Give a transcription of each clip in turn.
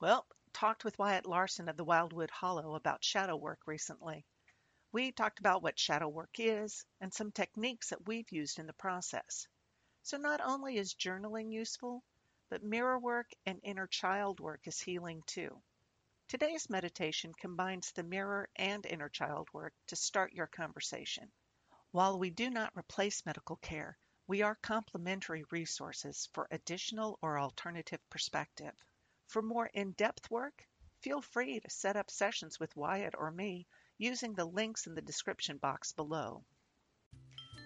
Well, talked with Wyatt Larson of the Wildwood Hollow about shadow work recently. We talked about what shadow work is and some techniques that we've used in the process. So not only is journaling useful, but mirror work and inner child work is healing too. Today's meditation combines the mirror and inner child work to start your conversation. While we do not replace medical care, we are complementary resources for additional or alternative perspective. For more in-depth work, feel free to set up sessions with Wyatt or me using the links in the description box below.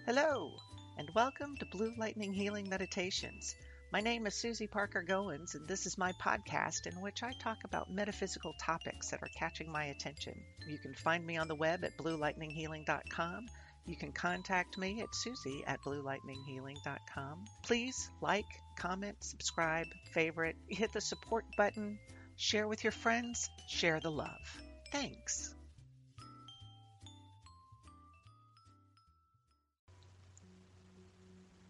Hello, and welcome to Blue Lightning Healing Meditations. My name is Susie Parker Goins, and this is my podcast in which I talk about metaphysical topics that are catching my attention. You can find me on the web at bluelightninghealing.com. You can contact me at susie at bluelightninghealing.com. Please like, comment, subscribe, favorite, hit the support button, share with your friends, share the love. Thanks.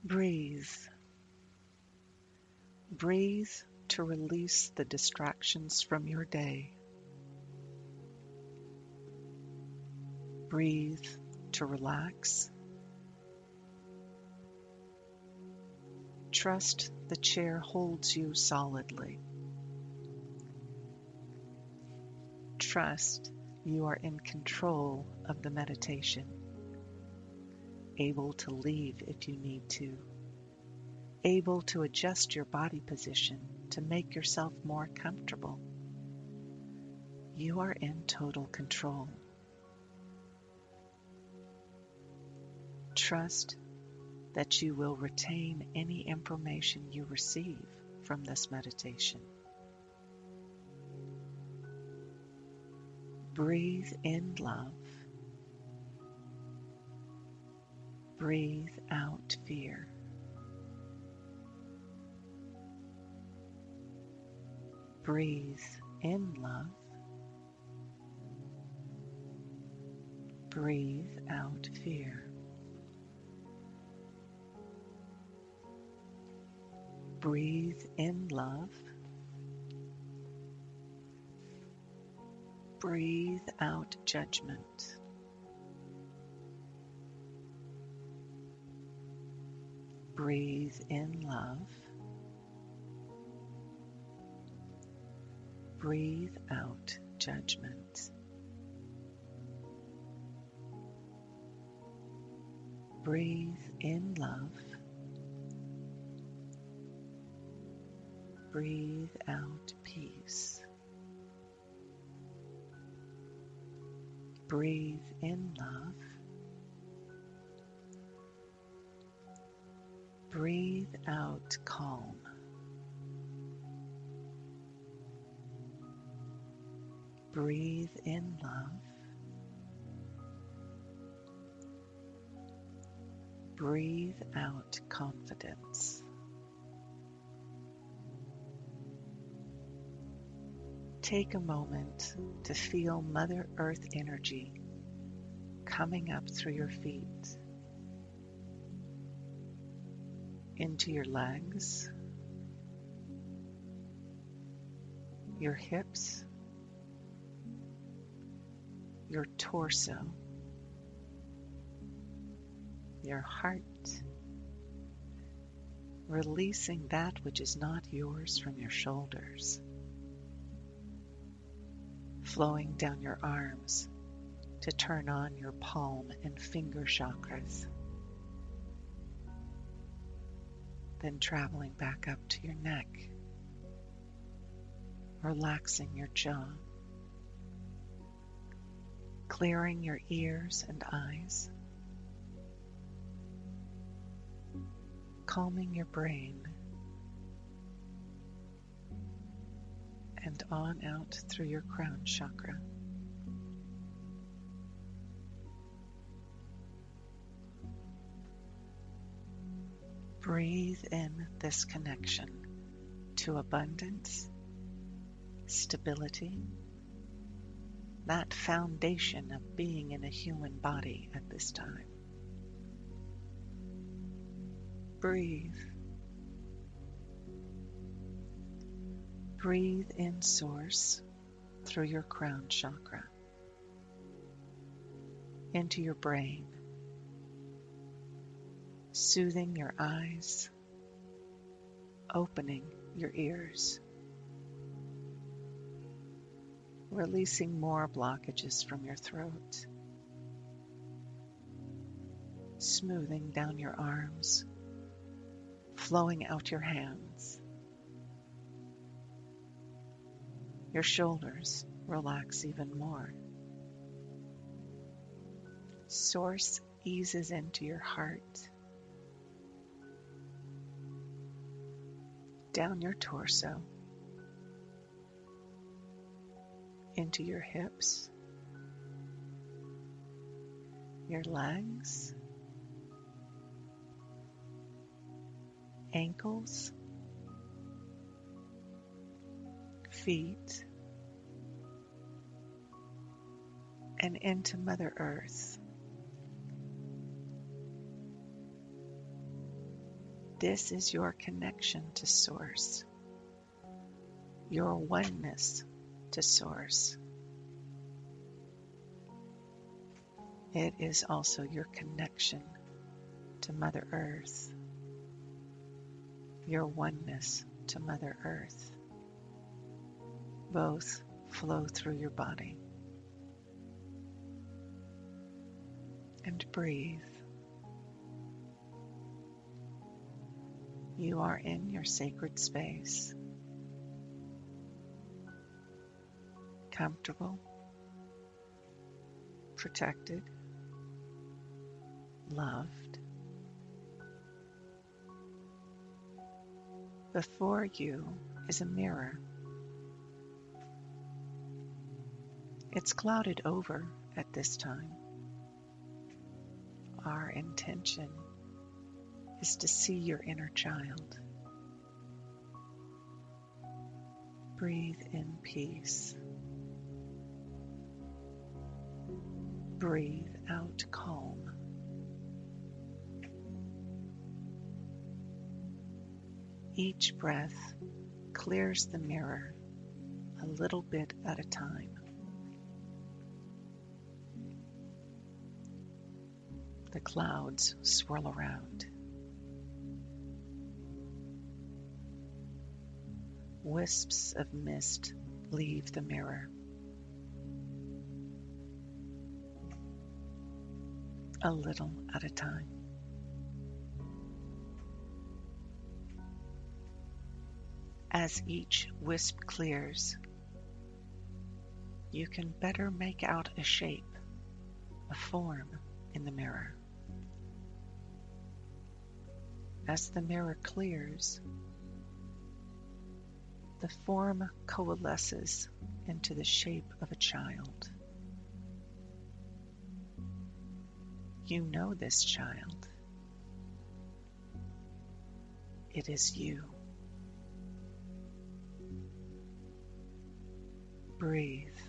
Breathe. Breathe to release the distractions from your day. Breathe to relax. Trust the chair holds you solidly. Trust you are in control of the meditation able to leave if you need to, able to adjust your body position to make yourself more comfortable. You are in total control. Trust that you will retain any information you receive from this meditation. Breathe in love Breathe out fear. Breathe in love. Breathe out fear. Breathe in love. Breathe out judgment. Breathe in love. Breathe out judgment. Breathe in love. Breathe out peace. Breathe in love. Breathe out calm. Breathe in love. Breathe out confidence. Take a moment to feel Mother Earth energy coming up through your feet into your legs, your hips, your torso, your heart, releasing that which is not yours from your shoulders, flowing down your arms to turn on your palm and finger chakras. then traveling back up to your neck, relaxing your jaw, clearing your ears and eyes, calming your brain, and on out through your crown chakra. Breathe in this connection to abundance, stability, that foundation of being in a human body at this time. Breathe. Breathe in Source through your crown chakra into your brain, soothing your eyes, opening your ears, releasing more blockages from your throat, smoothing down your arms, flowing out your hands. Your shoulders relax even more. Source eases into your heart, down your torso, into your hips, your legs, ankles, feet, and into Mother Earth. This is your connection to Source, your oneness to Source. It is also your connection to Mother Earth, your oneness to Mother Earth. Both flow through your body. And breathe. You are in your sacred space, comfortable, protected, loved. Before you is a mirror. It's clouded over at this time. Our intention is to see your inner child. Breathe in peace. Breathe out calm. Each breath clears the mirror a little bit at a time. The clouds swirl around. Wisps of mist leave the mirror. A little at a time. As each wisp clears, you can better make out a shape, a form in the mirror. As the mirror clears, the form coalesces into the shape of a child. You know this child. It is you. Breathe.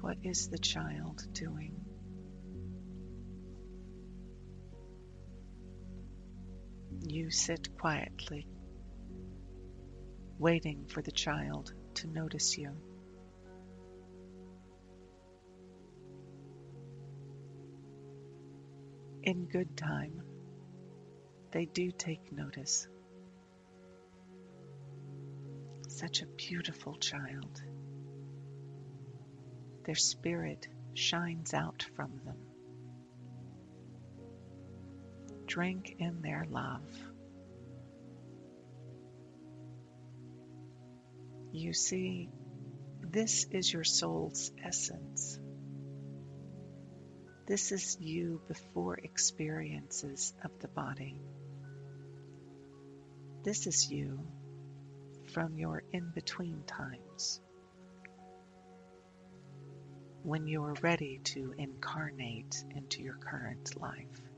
What is the child doing? You sit quietly waiting for the child to notice you. In good time, they do take notice. Such a beautiful child. Their spirit shines out from them. Drink in their love. You see, this is your soul's essence. This is you before experiences of the body. This is you from your in between times. When you are ready to incarnate into your current life.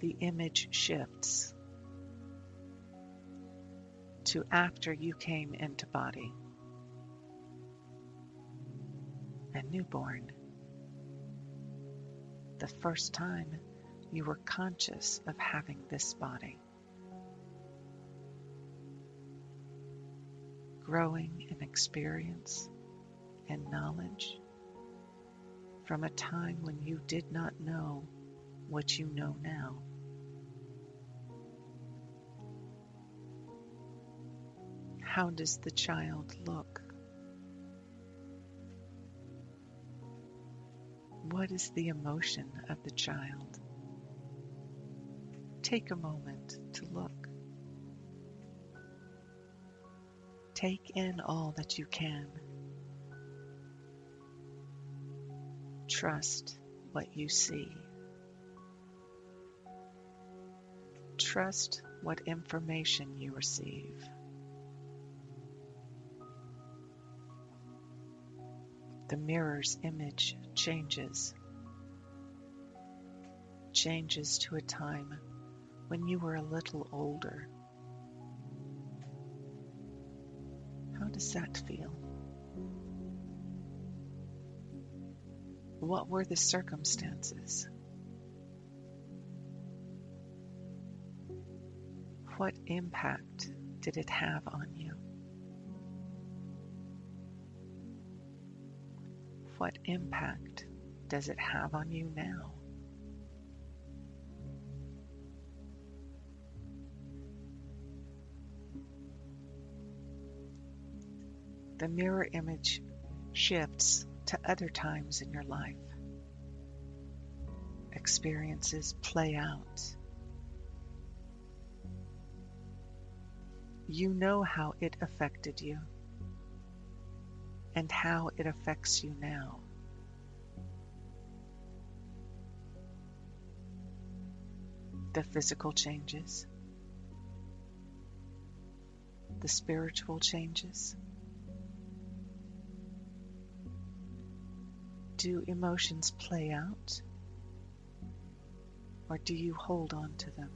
The image shifts to after you came into body. A newborn. The first time you were conscious of having this body. Growing in experience and knowledge from a time when you did not know what you know now. How does the child look? What is the emotion of the child? Take a moment to look. Take in all that you can. Trust what you see. Trust what information you receive. The mirror's image changes, changes to a time when you were a little older. How does that feel? What were the circumstances? What impact did it have on you? What impact does it have on you now? The mirror image shifts to other times in your life. Experiences play out. You know how it affected you and how it affects you now. The physical changes, the spiritual changes. Do emotions play out? Or do you hold on to them?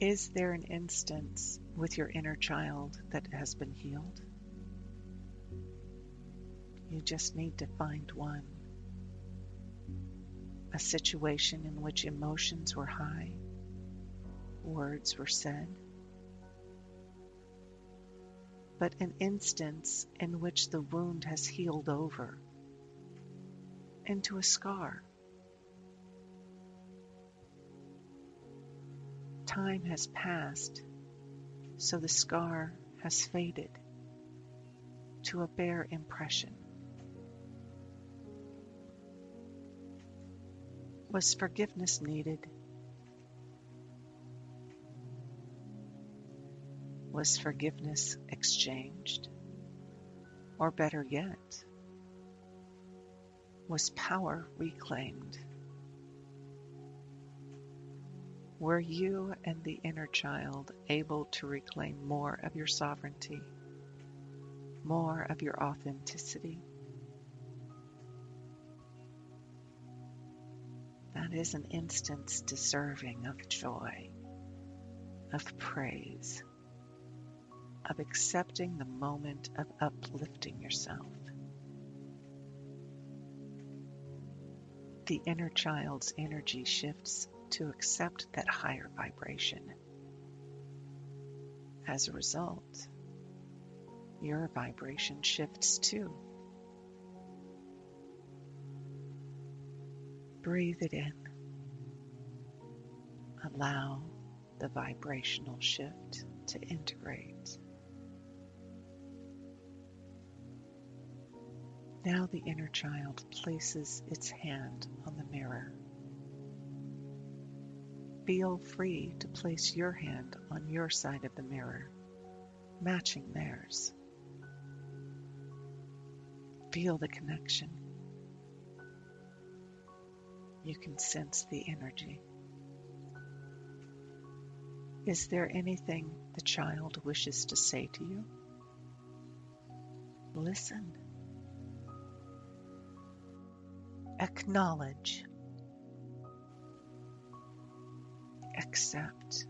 Is there an instance with your inner child that has been healed? You just need to find one. A situation in which emotions were high, words were said, but an instance in which the wound has healed over into a scar. Time has passed, so the scar has faded to a bare impression. Was forgiveness needed? Was forgiveness exchanged? Or better yet, was power reclaimed? Were you and the inner child able to reclaim more of your sovereignty, more of your authenticity? That is an instance deserving of joy, of praise of accepting the moment of uplifting yourself. The inner child's energy shifts to accept that higher vibration. As a result, your vibration shifts too. Breathe it in. Allow the vibrational shift to integrate. Now the inner child places its hand on the mirror. Feel free to place your hand on your side of the mirror, matching theirs. Feel the connection. You can sense the energy. Is there anything the child wishes to say to you? Listen. Acknowledge. Accept.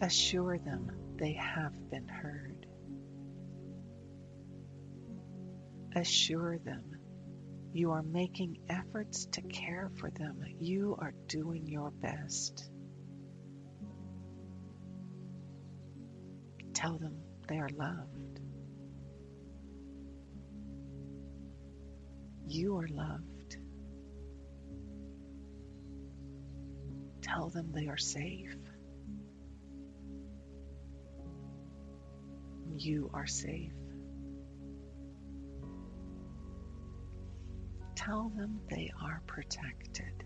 Assure them they have been heard. Assure them you are making efforts to care for them. You are doing your best. Tell them they are loved. You are loved. Tell them they are safe. You are safe. Tell them they are protected.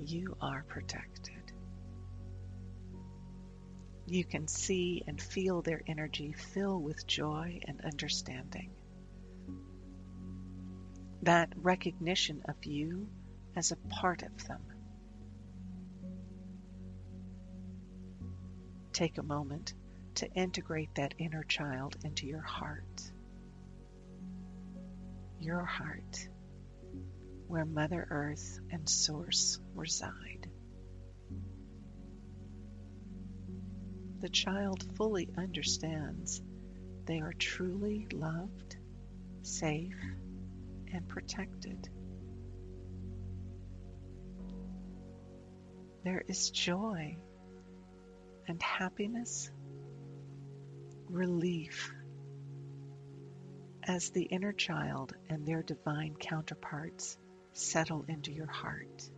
You are protected. You can see and feel their energy fill with joy and understanding. That recognition of you as a part of them. Take a moment to integrate that inner child into your heart your heart, where Mother Earth and Source reside. The child fully understands they are truly loved, safe, and protected. There is joy and happiness, relief as the inner child and their divine counterparts settle into your heart,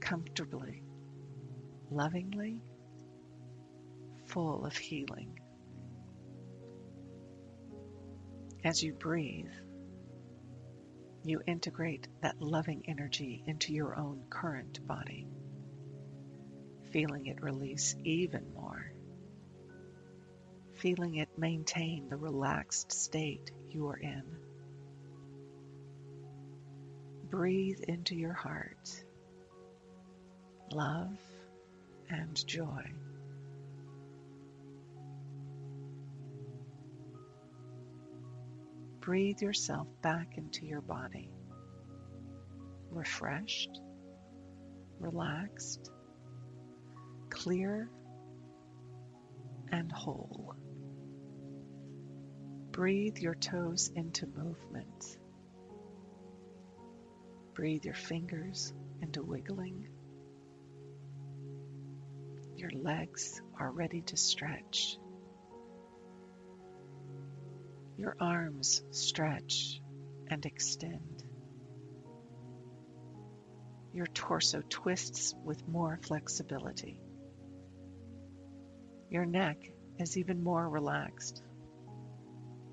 comfortably, lovingly, full of healing. As you breathe, you integrate that loving energy into your own current body, feeling it release even more feeling it maintain the relaxed state you are in. Breathe into your heart love and joy. Breathe yourself back into your body, refreshed, relaxed, clear, and whole. Breathe your toes into movement. Breathe your fingers into wiggling. Your legs are ready to stretch. Your arms stretch and extend. Your torso twists with more flexibility. Your neck is even more relaxed.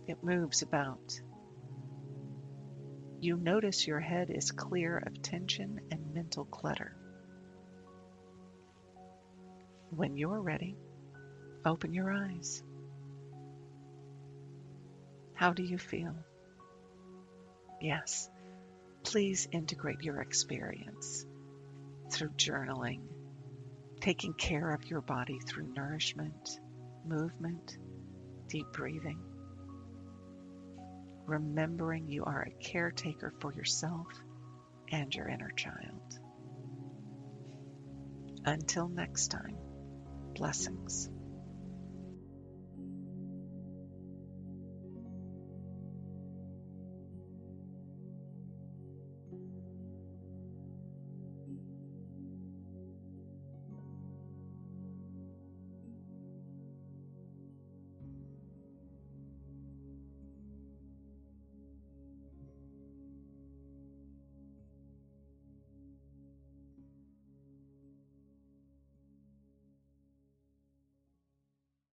It moves about. You notice your head is clear of tension and mental clutter. When you're ready, open your eyes. How do you feel? Yes, please integrate your experience through journaling, taking care of your body through nourishment, movement, deep breathing remembering you are a caretaker for yourself and your inner child. Until next time, blessings.